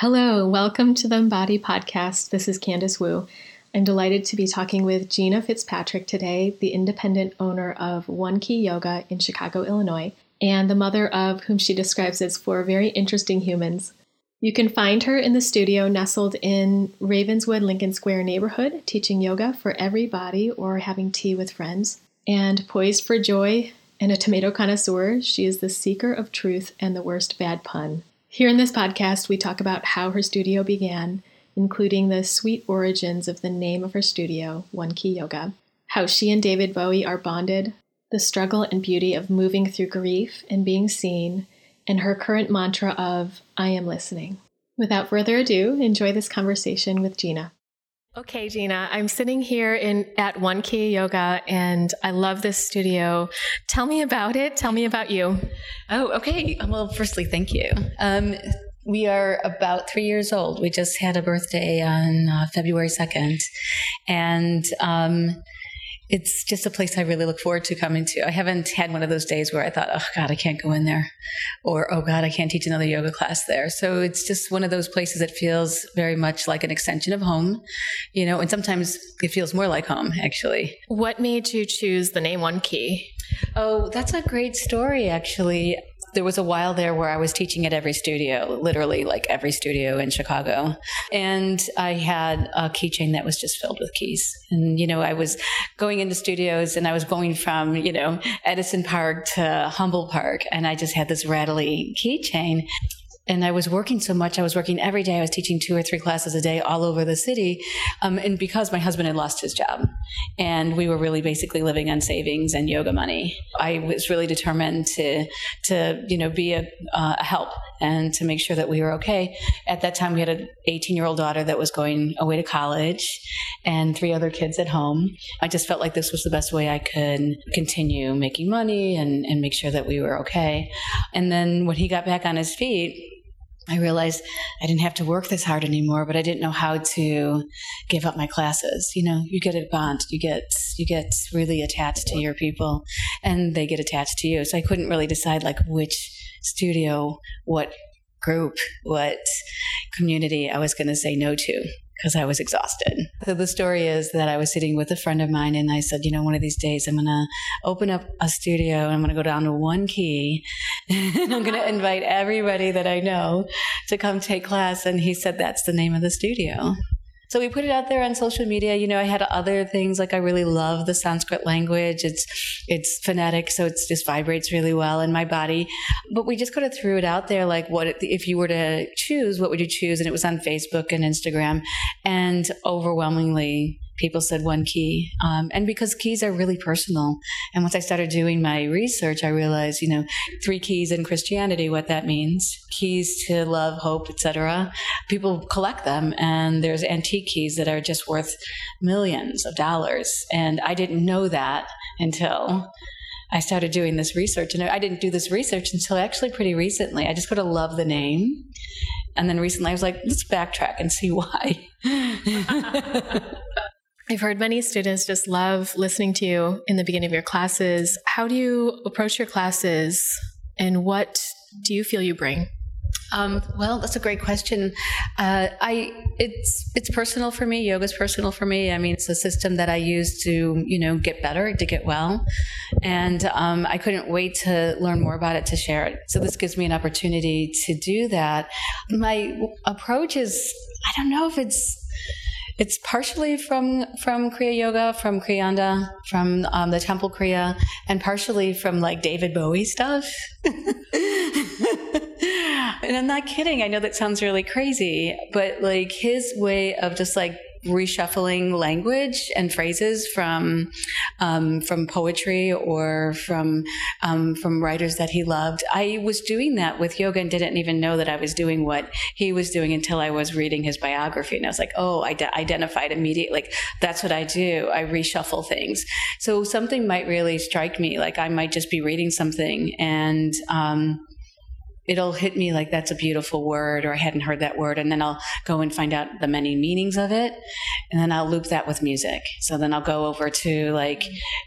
Hello, welcome to the Embody Podcast. This is Candice Wu. I'm delighted to be talking with Gina Fitzpatrick today, the independent owner of One Key Yoga in Chicago, Illinois, and the mother of whom she describes as four very interesting humans. You can find her in the studio nestled in Ravenswood, Lincoln Square neighborhood, teaching yoga for everybody or having tea with friends. And poised for joy and a tomato connoisseur, she is the seeker of truth and the worst bad pun. Here in this podcast, we talk about how her studio began, including the sweet origins of the name of her studio, One Key Yoga, how she and David Bowie are bonded, the struggle and beauty of moving through grief and being seen, and her current mantra of, I am listening. Without further ado, enjoy this conversation with Gina. Okay, Gina, I'm sitting here in at One Key Yoga and I love this studio. Tell me about it. Tell me about you. Oh, okay. Well, firstly, thank you. Um, we are about three years old. We just had a birthday on uh, February 2nd. And um, it's just a place I really look forward to coming to. I haven't had one of those days where I thought, oh God, I can't go in there, or oh God, I can't teach another yoga class there. So it's just one of those places that feels very much like an extension of home, you know, and sometimes it feels more like home, actually. What made you choose the name One Key? Oh, that's a great story, actually there was a while there where I was teaching at every studio, literally like every studio in Chicago. And I had a keychain that was just filled with keys. And, you know, I was going into studios and I was going from, you know, Edison Park to Humboldt Park. And I just had this rattly keychain and I was working so much. I was working every day. I was teaching two or three classes a day all over the city. Um, and because my husband had lost his job and we were really basically living on savings and yoga money, I was really determined to, to, you know, be a, uh, a help and to make sure that we were okay. At that time, we had an 18 year old daughter that was going away to college and three other kids at home. I just felt like this was the best way I could continue making money and, and make sure that we were okay. And then when he got back on his feet, I realized I didn't have to work this hard anymore, but I didn't know how to give up my classes. You know, you get a bond, you get you get really attached to your people, and they get attached to you. So I couldn't really decide like which studio, what group, what community I was going to say no to because I was exhausted. So the story is that I was sitting with a friend of mine and I said, you know, one of these days I'm going to open up a studio and I'm going to go down to one key and I'm going to invite everybody that I know to come take class. And he said, that's the name of the studio. So we put it out there on social media. You know, I had other things like I really love the Sanskrit language. It's it's phonetic, so it just vibrates really well in my body. But we just kind of threw it out there, like, what if you were to choose? What would you choose? And it was on Facebook and Instagram, and overwhelmingly people said one key. Um, and because keys are really personal. And once I started doing my research, I realized, you know, three keys in Christianity, what that means. Keys to love, hope, etc. People collect them and there's antique keys that are just worth millions of dollars. And I didn't know that until I started doing this research. And I didn't do this research until actually pretty recently. I just got to love the name. And then recently I was like, let's backtrack and see why. I've heard many students just love listening to you in the beginning of your classes. How do you approach your classes and what do you feel you bring? Um, well, that's a great question. Uh, I it's it's personal for me. Yoga's personal for me. I mean, it's a system that I use to you know get better, to get well, and um, I couldn't wait to learn more about it to share it. So this gives me an opportunity to do that. My approach is I don't know if it's it's partially from from Kriya Yoga, from Kriyananda, from um, the Temple Kriya, and partially from like David Bowie stuff. and I'm not kidding. I know that sounds really crazy, but like his way of just like reshuffling language and phrases from um, from poetry or from um, from writers that he loved. I was doing that with yoga and didn't even know that I was doing what he was doing until I was reading his biography, and I was like, oh, I identified immediately. Like that's what I do. I reshuffle things. So something might really strike me. Like I might just be reading something and. Um, it'll hit me like that's a beautiful word or I hadn't heard that word. And then I'll go and find out the many meanings of it. And then I'll loop that with music. So then I'll go over to like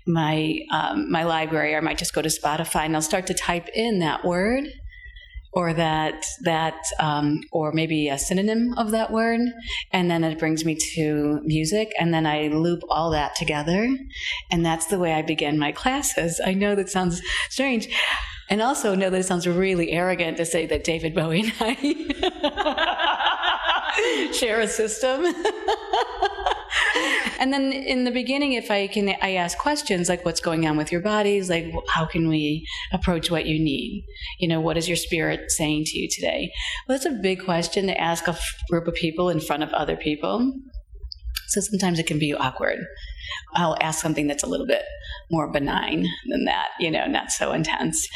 my, um, my library or I might just go to Spotify and I'll start to type in that word or that that um, or maybe a synonym of that word and then it brings me to music and then i loop all that together and that's the way i begin my classes i know that sounds strange and also know that it sounds really arrogant to say that david bowie and i share a system and then in the beginning, if I can, I ask questions like, what's going on with your bodies? Like, how can we approach what you need? You know, what is your spirit saying to you today? Well, that's a big question to ask a group of people in front of other people. So sometimes it can be awkward. I'll ask something that's a little bit more benign than that, you know, not so intense.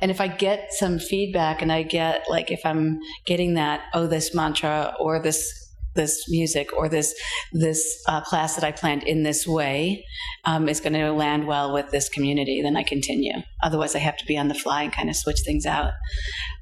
And if I get some feedback and I get, like, if I'm getting that, oh, this mantra or this this music or this this uh, class that I planned in this way um, is going to land well with this community, then I continue. Otherwise, I have to be on the fly and kind of switch things out.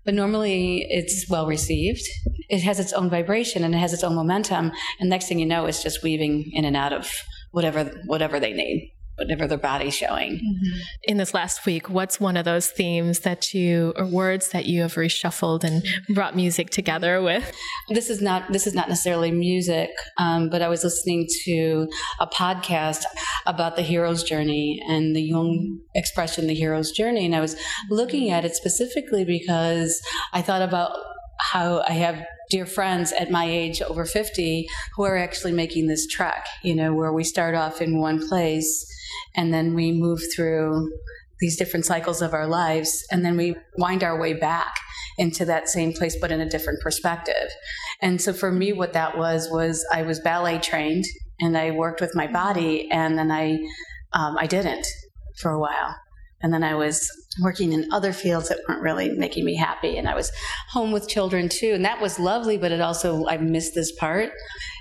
But normally, it's well received. It has its own vibration and it has its own momentum. And next thing you know, it's just weaving in and out of whatever whatever they need whatever their body's showing. Mm-hmm. In this last week, what's one of those themes that you or words that you have reshuffled and brought music together with? This is not this is not necessarily music, um, but I was listening to a podcast about the hero's journey and the Jung expression, the hero's journey, and I was looking at it specifically because I thought about how I have dear friends at my age over 50 who are actually making this trek, you know, where we start off in one place and then we move through these different cycles of our lives and then we wind our way back into that same place but in a different perspective. And so for me what that was was i was ballet trained and i worked with my body and then i um, i didn't for a while and then i was working in other fields that weren't really making me happy. And i was home with children too. And that was lovely but it also i missed this part.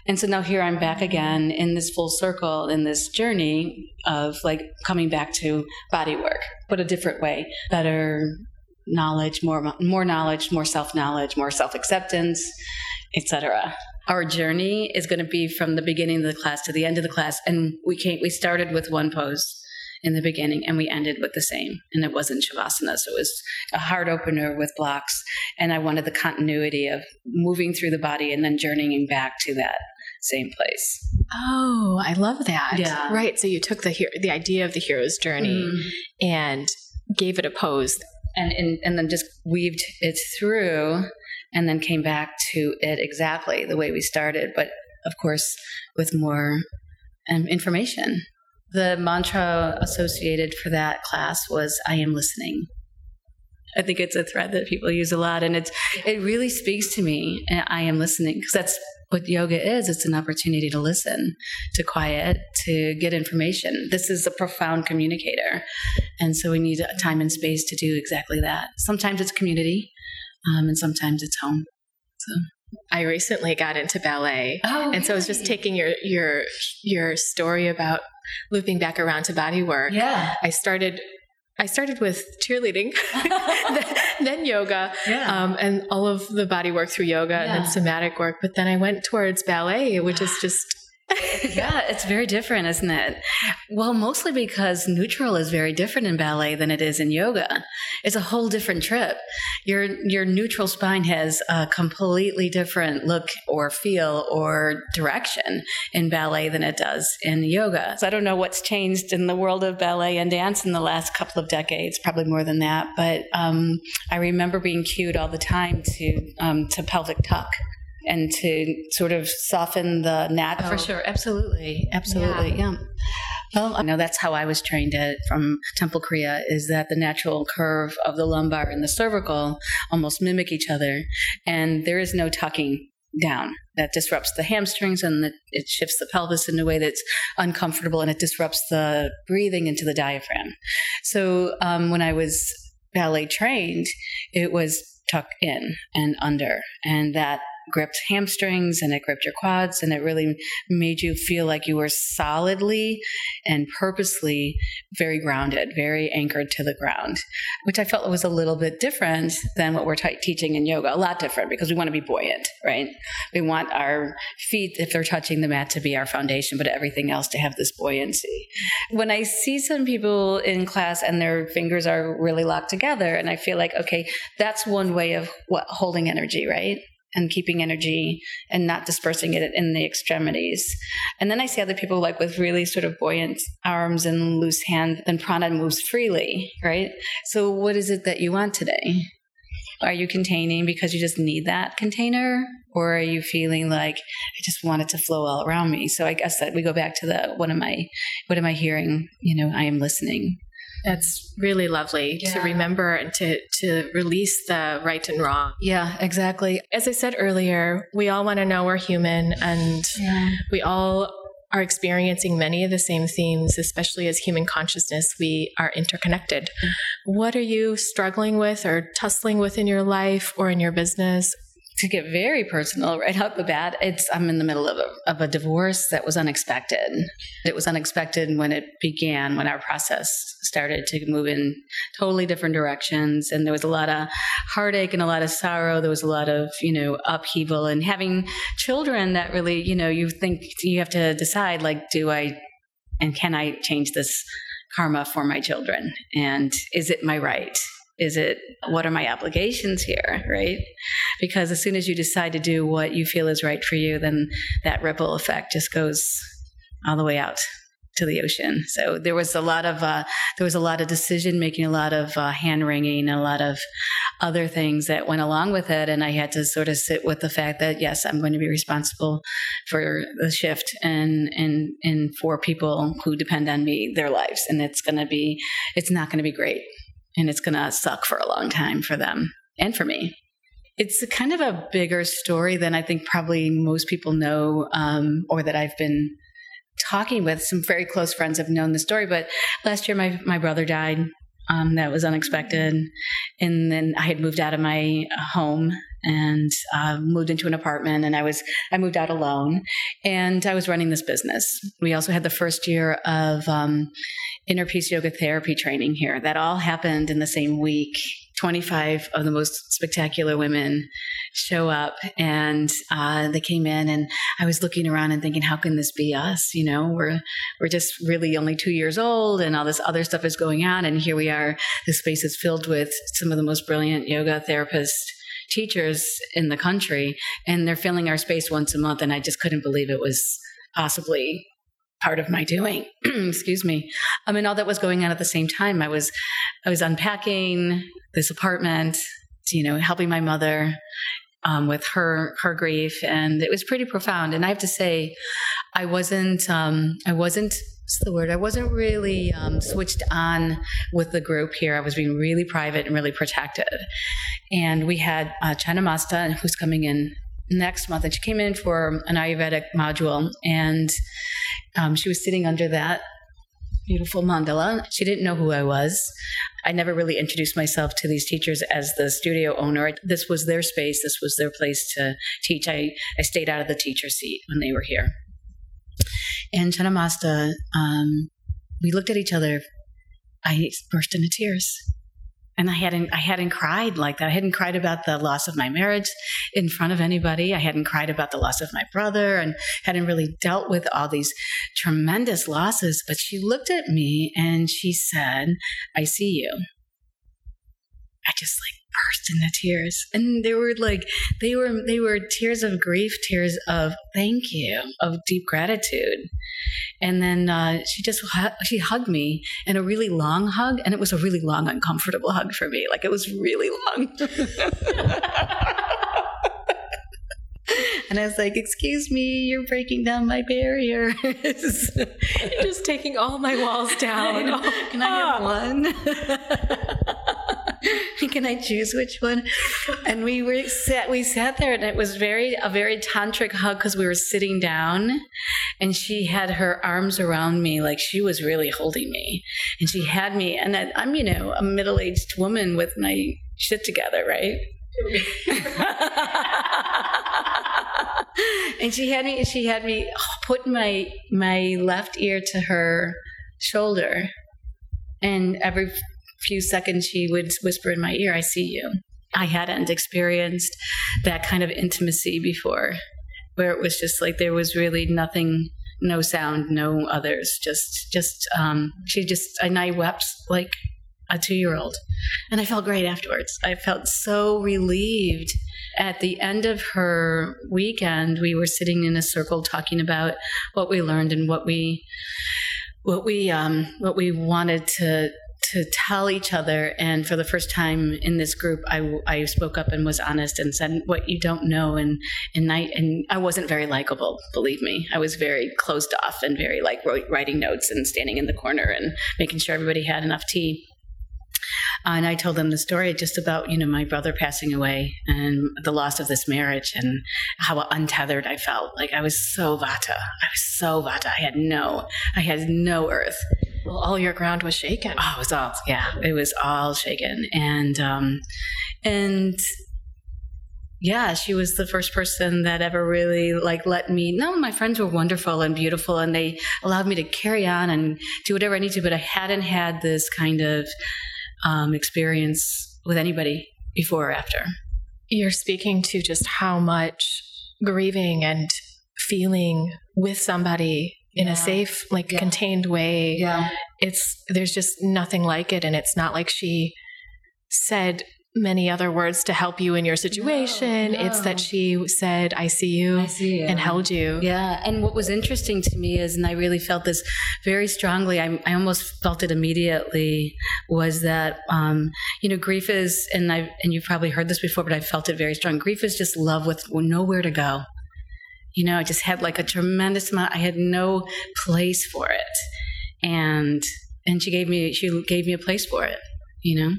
And so now here I'm back again in this full circle in this journey of like coming back to body work, but a different way, better knowledge, more more knowledge, more self-knowledge, more self-acceptance, etc. Our journey is going to be from the beginning of the class to the end of the class and we came we started with one pose in the beginning and we ended with the same and it wasn't shavasana so it was a hard opener with blocks and i wanted the continuity of moving through the body and then journeying back to that same place. Oh, I love that. Yeah. Right. So you took the the idea of the hero's journey mm. and gave it a pose. And, and and then just weaved it through and then came back to it exactly the way we started, but of course with more um, information. The mantra associated for that class was I am listening. I think it's a thread that people use a lot, and it's it really speaks to me. I am listening because that's what yoga is it's an opportunity to listen to quiet to get information this is a profound communicator and so we need time and space to do exactly that sometimes it's community um, and sometimes it's home so I recently got into ballet, oh, and so I was just taking your your your story about looping back around to body work. Yeah, I started I started with cheerleading, then yoga, yeah. um, and all of the body work through yoga yeah. and then somatic work. But then I went towards ballet, which is just yeah, it's very different, isn't it? Well, mostly because neutral is very different in ballet than it is in yoga. It's a whole different trip. Your your neutral spine has a completely different look or feel or direction in ballet than it does in yoga. So I don't know what's changed in the world of ballet and dance in the last couple of decades, probably more than that. But um, I remember being cued all the time to um, to pelvic tuck and to sort of soften the natural. For sure, absolutely, absolutely, yeah. yeah. Well, I know that's how I was trained at, from Temple Kriya is that the natural curve of the lumbar and the cervical almost mimic each other, and there is no tucking down. That disrupts the hamstrings and the, it shifts the pelvis in a way that's uncomfortable and it disrupts the breathing into the diaphragm. So um, when I was ballet trained, it was tuck in and under, and that gripped hamstrings and it gripped your quads and it really made you feel like you were solidly and purposely very grounded, very anchored to the ground, which I felt was a little bit different than what we're t- teaching in yoga. A lot different because we want to be buoyant, right? We want our feet, if they're touching the mat, to be our foundation, but everything else to have this buoyancy. When I see some people in class and their fingers are really locked together, and I feel like, okay, that's one way of what, holding energy, right? And keeping energy and not dispersing it in the extremities. And then I see other people like with really sort of buoyant arms and loose hands, then prana moves freely, right? So what is it that you want today? Are you containing because you just need that container? Or are you feeling like I just want it to flow all around me? So I guess that we go back to the what am I what am I hearing? You know, I am listening. That's really lovely yeah. to remember and to, to release the right and wrong. Yeah, exactly. As I said earlier, we all want to know we're human and yeah. we all are experiencing many of the same themes, especially as human consciousness, we are interconnected. Mm-hmm. What are you struggling with or tussling with in your life or in your business? To get very personal right out the bat, it's I'm in the middle of a, of a divorce that was unexpected. It was unexpected when it began, when our process started to move in totally different directions, and there was a lot of heartache and a lot of sorrow. There was a lot of you know upheaval, and having children that really you know you think you have to decide like, do I and can I change this karma for my children, and is it my right? Is it what are my obligations here, right? Because as soon as you decide to do what you feel is right for you, then that ripple effect just goes all the way out to the ocean. So there was a lot of uh, there was a lot of decision making, a lot of uh, hand wringing, a lot of other things that went along with it, and I had to sort of sit with the fact that yes, I'm going to be responsible for the shift and and and for people who depend on me, their lives, and it's going to be it's not going to be great and it's going to suck for a long time for them and for me. It's kind of a bigger story than I think probably most people know, um, or that I've been talking with. Some very close friends have known the story, but last year my my brother died. Um, that was unexpected, and then I had moved out of my home and uh, moved into an apartment and i was i moved out alone and i was running this business we also had the first year of um, inner peace yoga therapy training here. That all happened in the same week. 25 of the most spectacular women show up and uh, they came in and i was looking around and thinking how can this be us you know we're we're just really only two years old and all this other stuff is going on and here we are the space is filled with some of the most brilliant yoga therapists teachers in the country and they're filling our space once a month and i just couldn't believe it was possibly part of my doing. Excuse me. I mean, all that was going on at the same time. I was, I was unpacking this apartment, you know, helping my mother um, with her her grief, and it was pretty profound. And I have to say, I wasn't, um, I wasn't. What's the word? I wasn't really um, switched on with the group here. I was being really private and really protected. And we had uh, China Masta, who's coming in next month, and she came in for an Ayurvedic module, and um, she was sitting under that beautiful mandala. She didn't know who I was. I never really introduced myself to these teachers as the studio owner. This was their space, this was their place to teach. I, I stayed out of the teacher seat when they were here. And Chanamasta, um, we looked at each other. I burst into tears and I hadn't I hadn't cried like that. I hadn't cried about the loss of my marriage in front of anybody. I hadn't cried about the loss of my brother and hadn't really dealt with all these tremendous losses. But she looked at me and she said, I see you. I just like burst into tears. And they were like they were they were tears of grief, tears of thank you, of deep gratitude. And then uh, she just she hugged me in a really long hug, and it was a really long, uncomfortable hug for me. Like it was really long. and I was like, "Excuse me, you're breaking down my barriers. you're just taking all my walls down. Can I have one?" can I choose which one? And we were sat, we sat there, and it was very a very tantric hug because we were sitting down, and she had her arms around me like she was really holding me, and she had me, and I'm you know a middle aged woman with my shit together, right? and she had me she had me put my my left ear to her shoulder and every few seconds she would whisper in my ear i see you. I hadn't experienced that kind of intimacy before where it was just like there was really nothing no sound no others just just um she just and i wept like a two year old and i felt great afterwards. I felt so relieved. At the end of her weekend we were sitting in a circle talking about what we learned and what we what we um, what we wanted to to tell each other. And for the first time in this group, I, I spoke up and was honest and said what you don't know. And and I and I wasn't very likable. Believe me, I was very closed off and very like writing notes and standing in the corner and making sure everybody had enough tea. And I told them the story just about, you know, my brother passing away and the loss of this marriage and how untethered I felt. Like I was so vata. I was so vata. I had no, I had no earth. Well, all your ground was shaken. Oh, it was all, yeah, it was all shaken. And, um, and, yeah, she was the first person that ever really like let me. No, my friends were wonderful and beautiful, and they allowed me to carry on and do whatever I need to. But I hadn't had this kind of um, experience with anybody before or after. You're speaking to just how much grieving and feeling with somebody in yeah. a safe, like yeah. contained way. Yeah. It's there's just nothing like it. And it's not like she said many other words to help you in your situation. No, no. It's that she said, I see you, I see you. and held you. Yeah. And what was interesting to me is, and I really felt this very strongly, I, I almost felt it immediately, was that, um, you know, grief is, and I, and you've probably heard this before, but I felt it very strong. Grief is just love with nowhere to go. You know, I just had like a tremendous amount, I had no place for it. And, and she gave me, she gave me a place for it, you know?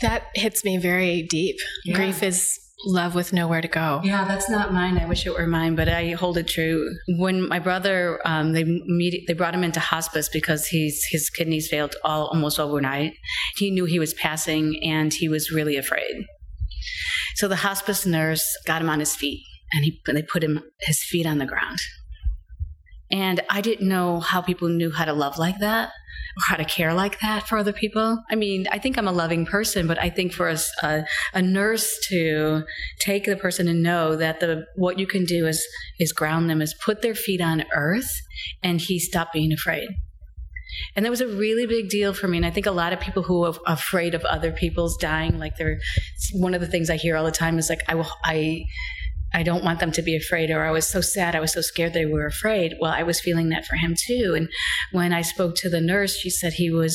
That hits me very deep. Yeah. Grief is love with nowhere to go. Yeah, that's not mine. I wish it were mine, but I hold it true. When my brother, um, they meet, they brought him into hospice because he's his kidneys failed all almost overnight. He knew he was passing, and he was really afraid. So the hospice nurse got him on his feet, and he they put him his feet on the ground. And I didn't know how people knew how to love like that or how to care like that for other people. I mean, I think I'm a loving person, but I think for a, a, a nurse to take the person and know that the what you can do is is ground them, is put their feet on earth, and he stopped being afraid. And that was a really big deal for me. And I think a lot of people who are afraid of other people's dying, like they're one of the things I hear all the time is like, I will, I, I don't want them to be afraid, or I was so sad, I was so scared they were afraid. Well, I was feeling that for him too. And when I spoke to the nurse, she said he was,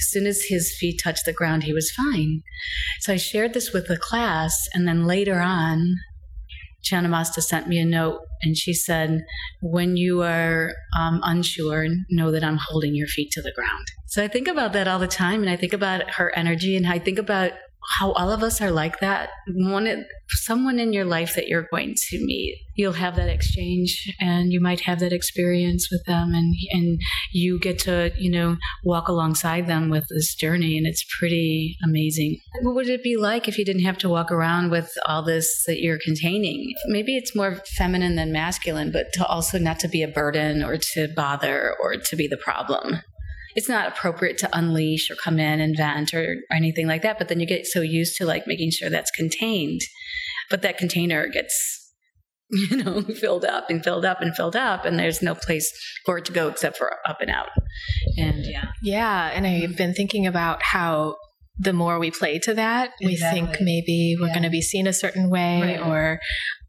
as soon as his feet touched the ground, he was fine. So I shared this with the class, and then later on, Chanamasta sent me a note and she said, When you are um, unsure, know that I'm holding your feet to the ground. So I think about that all the time and I think about her energy and I think about how all of us are like that. One, someone in your life that you're going to meet, you'll have that exchange, and you might have that experience with them, and and you get to you know walk alongside them with this journey, and it's pretty amazing. What would it be like if you didn't have to walk around with all this that you're containing? Maybe it's more feminine than masculine, but to also not to be a burden or to bother or to be the problem it's not appropriate to unleash or come in and vent or, or anything like that. But then you get so used to like making sure that's contained, but that container gets you know, filled up and filled up and filled up, and there's no place for it to go except for up and out. And yeah. Yeah. And I've been thinking about how the more we play to that, exactly. we think maybe we're yeah. going to be seen a certain way right. or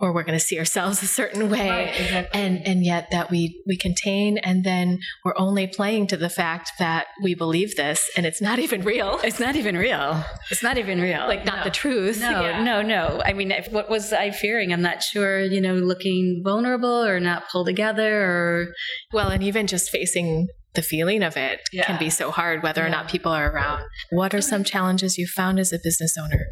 or we're going to see ourselves a certain way. Right, exactly. And and yet that we we contain and then we're only playing to the fact that we believe this and it's not even real. It's not even real. It's not even real. Like not no. the truth. No, yeah. no, no. I mean, if, what was I fearing? I'm not sure, you know, looking vulnerable or not pulled together or well, and even just facing the feeling of it yeah. can be so hard, whether yeah. or not people are around. What are some challenges you found as a business owner?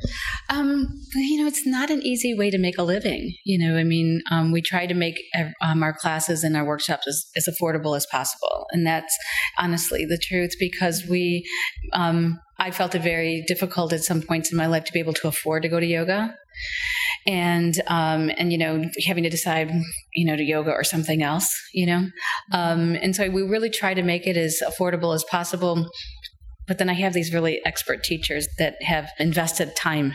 Um, you know, it's not an easy way to make a living. You know, I mean, um, we try to make um, our classes and our workshops as, as, affordable as possible, and that's honestly the truth because we. Um, I felt it very difficult at some points in my life to be able to afford to go to yoga. And um, and you know having to decide you know to yoga or something else you know? Um, and so we really try to make it as affordable as possible but then I have these really expert teachers that have invested time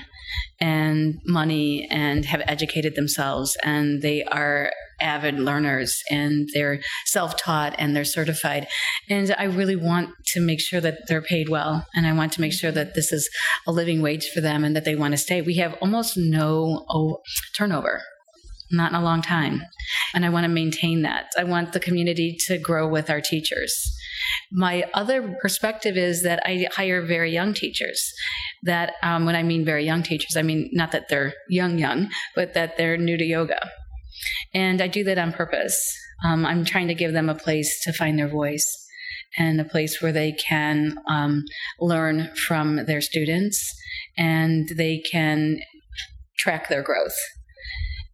and money and have educated themselves and they are avid learners and they're self-taught and they're certified and i really want to make sure that they're paid well and i want to make sure that this is a living wage for them and that they want to stay we have almost no oh, turnover not in a long time. And I want to maintain that. I want the community to grow with our teachers. My other perspective is that I hire very young teachers. That um, when I mean very young teachers, I mean not that they're young, young, but that they're new to yoga. And I do that on purpose. Um, I'm trying to give them a place to find their voice and a place where they can um, learn from their students and they can track their growth.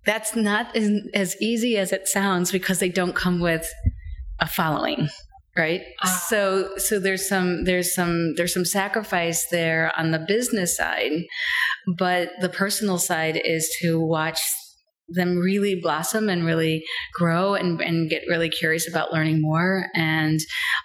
That's not as, as easy as it sounds because they don't come with a following right? Uh, so so there's some there's some there's some sacrifice there on the business side but the personal side is to watch them really blossom and really grow and, and get really curious about learning more and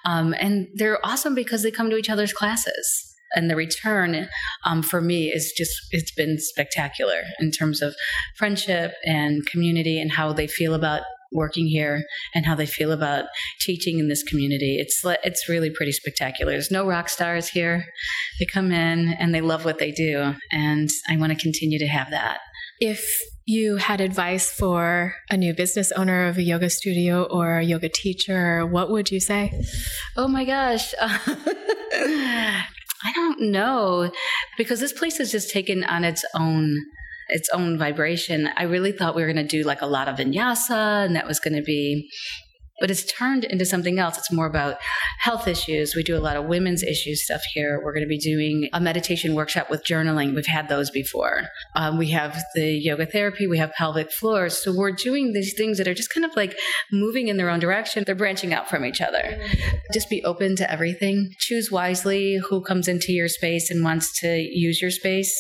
um, and they're awesome because they come to each other's classes and the return um, for me is just it's been spectacular in terms of friendship and community and how they feel about working here and how they feel about teaching in this community. It's it's really pretty spectacular. There's no rock stars here. They come in and they love what they do, and I want to continue to have that. If you had advice for a new business owner of a yoga studio or a yoga teacher, what would you say? Oh my gosh. I don't know because this place has just taken on its own its own vibration. I really thought we were going to do like a lot of vinyasa and that was going to be but it's turned into something else. It's more about health issues. We do a lot of women's issues stuff here. We're going to be doing a meditation workshop with journaling. We've had those before. Um, we have the yoga therapy. We have pelvic floors. So we're doing these things that are just kind of like moving in their own direction. They're branching out from each other. Just be open to everything. Choose wisely who comes into your space and wants to use your space.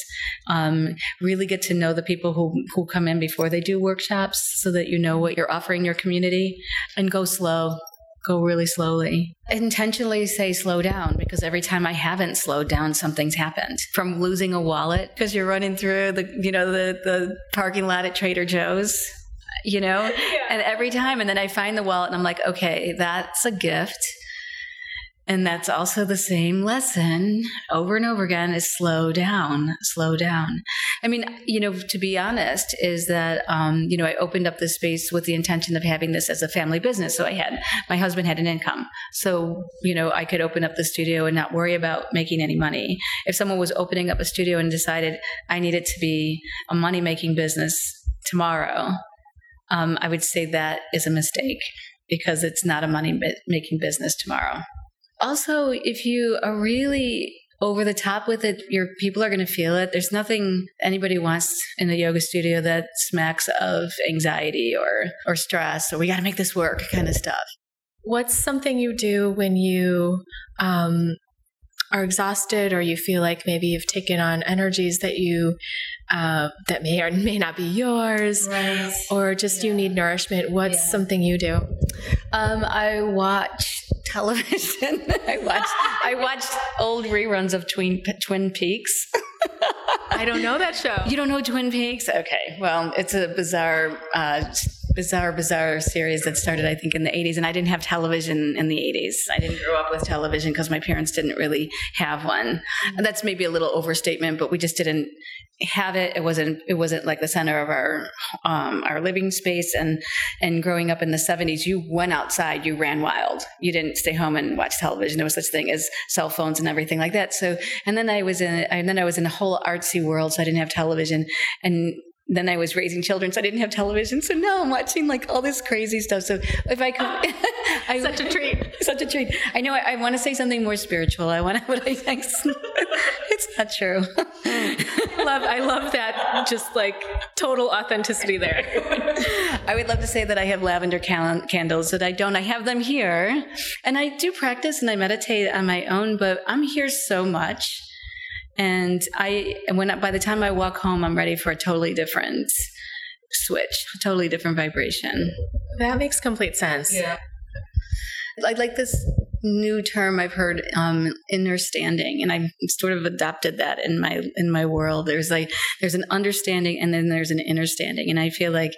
Um, really get to know the people who, who come in before they do workshops so that you know what you're offering your community and go slow, go really slowly. Intentionally say slow down because every time I haven't slowed down, something's happened. From losing a wallet because you're running through the, you know, the, the parking lot at Trader Joe's, you know, yeah. and every time, and then I find the wallet and I'm like, okay, that's a gift. And that's also the same lesson over and over again is slow down, slow down. I mean, you know, to be honest, is that, um, you know, I opened up this space with the intention of having this as a family business. So I had, my husband had an income. So, you know, I could open up the studio and not worry about making any money. If someone was opening up a studio and decided I need it to be a money making business tomorrow, um, I would say that is a mistake because it's not a money making business tomorrow also, if you are really over the top with it, your people are going to feel it. There's nothing anybody wants in a yoga studio that smacks of anxiety or or stress or we got to make this work kind of stuff. What's something you do when you um, are exhausted or you feel like maybe you've taken on energies that you uh, that may or may not be yours right. or just yeah. you need nourishment what's yeah. something you do um, i watch television i watch i watched old reruns of twin twin peaks i don't know that show you don't know twin peaks okay well it's a bizarre uh, bizarre, bizarre series that started, I think, in the 80s. And I didn't have television in the 80s. I didn't grow up with television because my parents didn't really have one. And that's maybe a little overstatement, but we just didn't have it. It wasn't, it wasn't like the center of our, um, our living space. And, and growing up in the 70s, you went outside, you ran wild. You didn't stay home and watch television. There was such thing as cell phones and everything like that. So, and then I was in, and then I was in a whole artsy world. So I didn't have television. And then I was raising children, so I didn't have television. So now I'm watching like all this crazy stuff. So if I could, I, such a treat, such a treat. I know I, I want to say something more spiritual. I want to, but I think it's not true. love, I love that. Just like total authenticity there. I would love to say that I have lavender cal- candles, but I don't. I have them here, and I do practice and I meditate on my own. But I'm here so much And I, when by the time I walk home, I'm ready for a totally different switch, a totally different vibration. That makes complete sense. Yeah. I like this new term I've heard, um, understanding, and I've sort of adopted that in my in my world. There's like there's an understanding, and then there's an understanding, and I feel like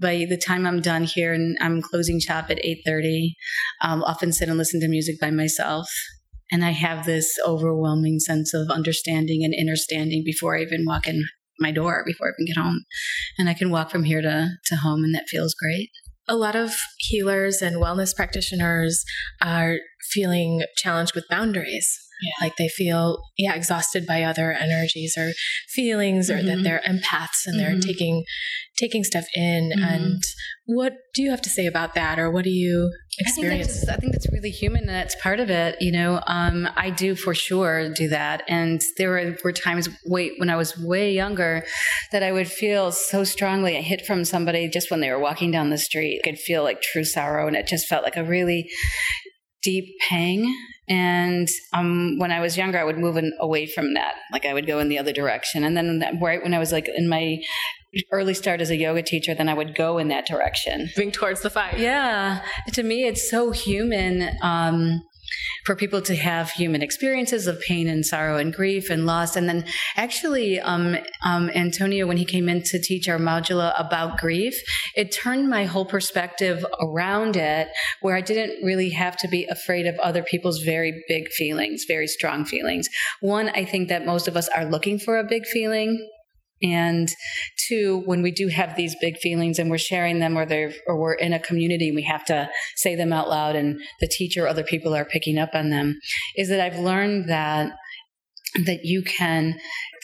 by the time I'm done here and I'm closing shop at eight thirty, I'll often sit and listen to music by myself. And I have this overwhelming sense of understanding and understanding before I even walk in my door, before I even get home. And I can walk from here to, to home, and that feels great a lot of healers and wellness practitioners are feeling challenged with boundaries. Yeah. Like they feel, yeah, exhausted by other energies or feelings, mm-hmm. or that mm-hmm. they're empaths and mm-hmm. they're taking taking stuff in. Mm-hmm. And what do you have to say about that, or what do you experience? I think that's, I think that's really human, and that's part of it. You know, um, I do for sure do that. And there were, were times, wait, when I was way younger, that I would feel so strongly a hit from somebody just when they were walking down the street. I could feel like true sorrow, and it just felt like a really deep pang. And um, when I was younger, I would move in, away from that. Like I would go in the other direction. And then that, right when I was like in my early start as a yoga teacher, then I would go in that direction. Moving towards the fire. Yeah. To me, it's so human. Um, for people to have human experiences of pain and sorrow and grief and loss. And then actually, um, um, Antonio, when he came in to teach our modula about grief, it turned my whole perspective around it where I didn't really have to be afraid of other people's very big feelings, very strong feelings. One, I think that most of us are looking for a big feeling and two, when we do have these big feelings and we're sharing them or they're, or we're in a community and we have to say them out loud and the teacher or other people are picking up on them, is that I've learned that that you can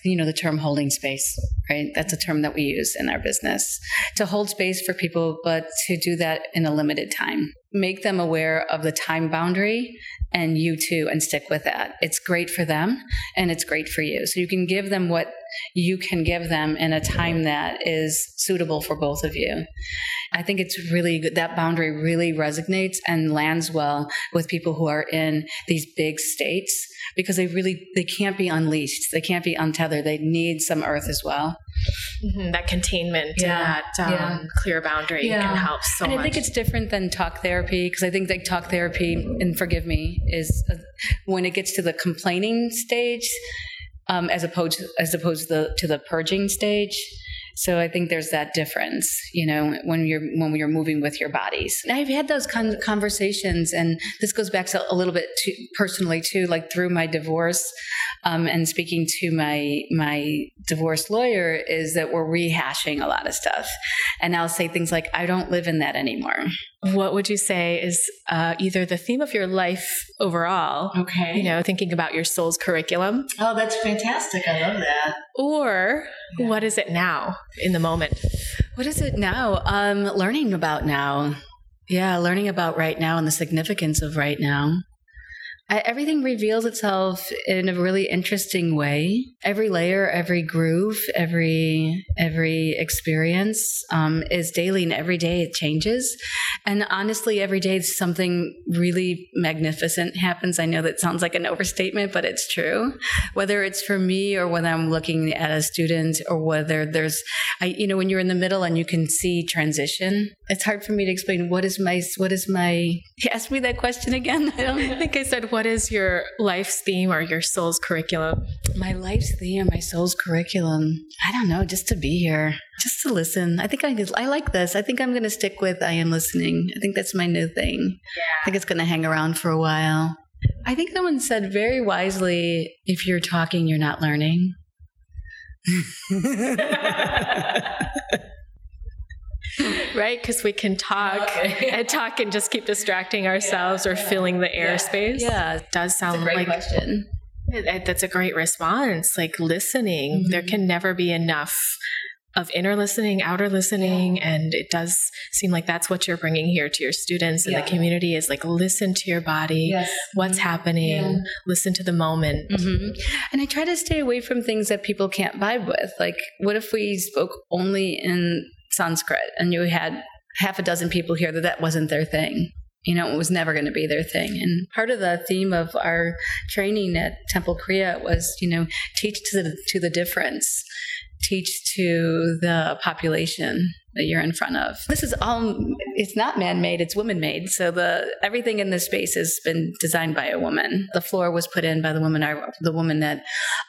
you know the term holding space right? That's a term that we use in our business to hold space for people but to do that in a limited time. Make them aware of the time boundary and you too and stick with that. It's great for them and it's great for you. So you can give them what you can give them in a time that is suitable for both of you I think it's really good. That boundary really resonates and lands well with people who are in these big states because they really they can't be unleashed. They can't be untethered. They need some earth as well. Mm-hmm. That containment yeah. that um, yeah. clear boundary yeah. can help so and much. I think it's different than talk therapy because I think that talk therapy, and forgive me, is uh, when it gets to the complaining stage, um, as opposed as opposed to the, to the purging stage so I think there's that difference, you know, when you're when you're moving with your bodies. And I've had those con- conversations, and this goes back to a little bit to, personally too, like through my divorce, um, and speaking to my my divorce lawyer, is that we're rehashing a lot of stuff, and I'll say things like, "I don't live in that anymore." What would you say is uh, either the theme of your life overall? Okay. You know, thinking about your soul's curriculum. Oh, that's fantastic. I love that. Or yeah. what is it now in the moment? What is it now? Um, learning about now. Yeah, learning about right now and the significance of right now. Everything reveals itself in a really interesting way. Every layer, every groove, every every experience um, is daily, and every day it changes. And honestly, every day something really magnificent happens. I know that sounds like an overstatement, but it's true. Whether it's for me or whether I'm looking at a student or whether there's, I, you know, when you're in the middle and you can see transition, it's hard for me to explain what is my what is my. Ask me that question again. I don't think I said what what is your life's theme or your soul's curriculum? My life's theme, my soul's curriculum. I don't know, just to be here, just to listen. I think I, I like this. I think I'm going to stick with I am listening. I think that's my new thing. Yeah. I think it's going to hang around for a while. I think someone said very wisely if you're talking, you're not learning. right? Because we can talk okay. and talk and just keep distracting ourselves yeah, or yeah, filling the airspace. Yeah. It does sound like question. That's a great response. Like listening, mm-hmm. there can never be enough of inner listening, outer listening, yeah. and it does seem like that's what you're bringing here to your students and yeah. the community is like listen to your body, yes. what's mm-hmm. happening, yeah. listen to the moment. Mm-hmm. And I try to stay away from things that people can't vibe with. Like, what if we spoke only in Sanskrit and you had half a dozen people here that that wasn't their thing. You know, it was never going to be their thing. And part of the theme of our training at Temple Kriya was, you know, teach to the, to the difference, teach to the population that you're in front of. This is all it's not man-made, it's woman-made. So the everything in this space has been designed by a woman. The floor was put in by the woman our, the woman that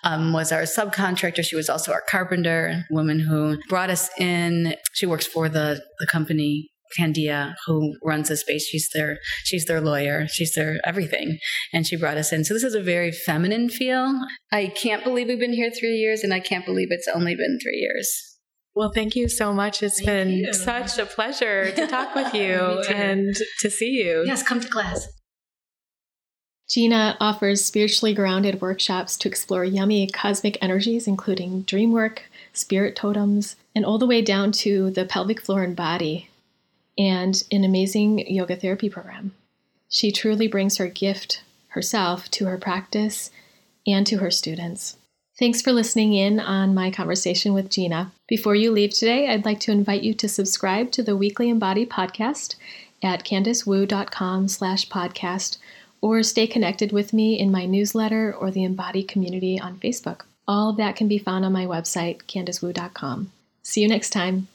um, was our subcontractor. She was also our carpenter, woman who brought us in. She works for the the company Candia, who runs the space. She's their she's their lawyer. She's their everything, and she brought us in. So this is a very feminine feel. I can't believe we've been here three years, and I can't believe it's only been three years. Well, thank you so much. It's thank been you. such a pleasure to talk with you and to see you. Yes, come to class. Gina offers spiritually grounded workshops to explore yummy cosmic energies, including dream work, spirit totems, and all the way down to the pelvic floor and body, and an amazing yoga therapy program. She truly brings her gift herself to her practice and to her students. Thanks for listening in on my conversation with Gina. Before you leave today, I'd like to invite you to subscribe to the Weekly Embody podcast at candicewu.com slash podcast or stay connected with me in my newsletter or the Embody community on Facebook. All of that can be found on my website, candicewu.com. See you next time.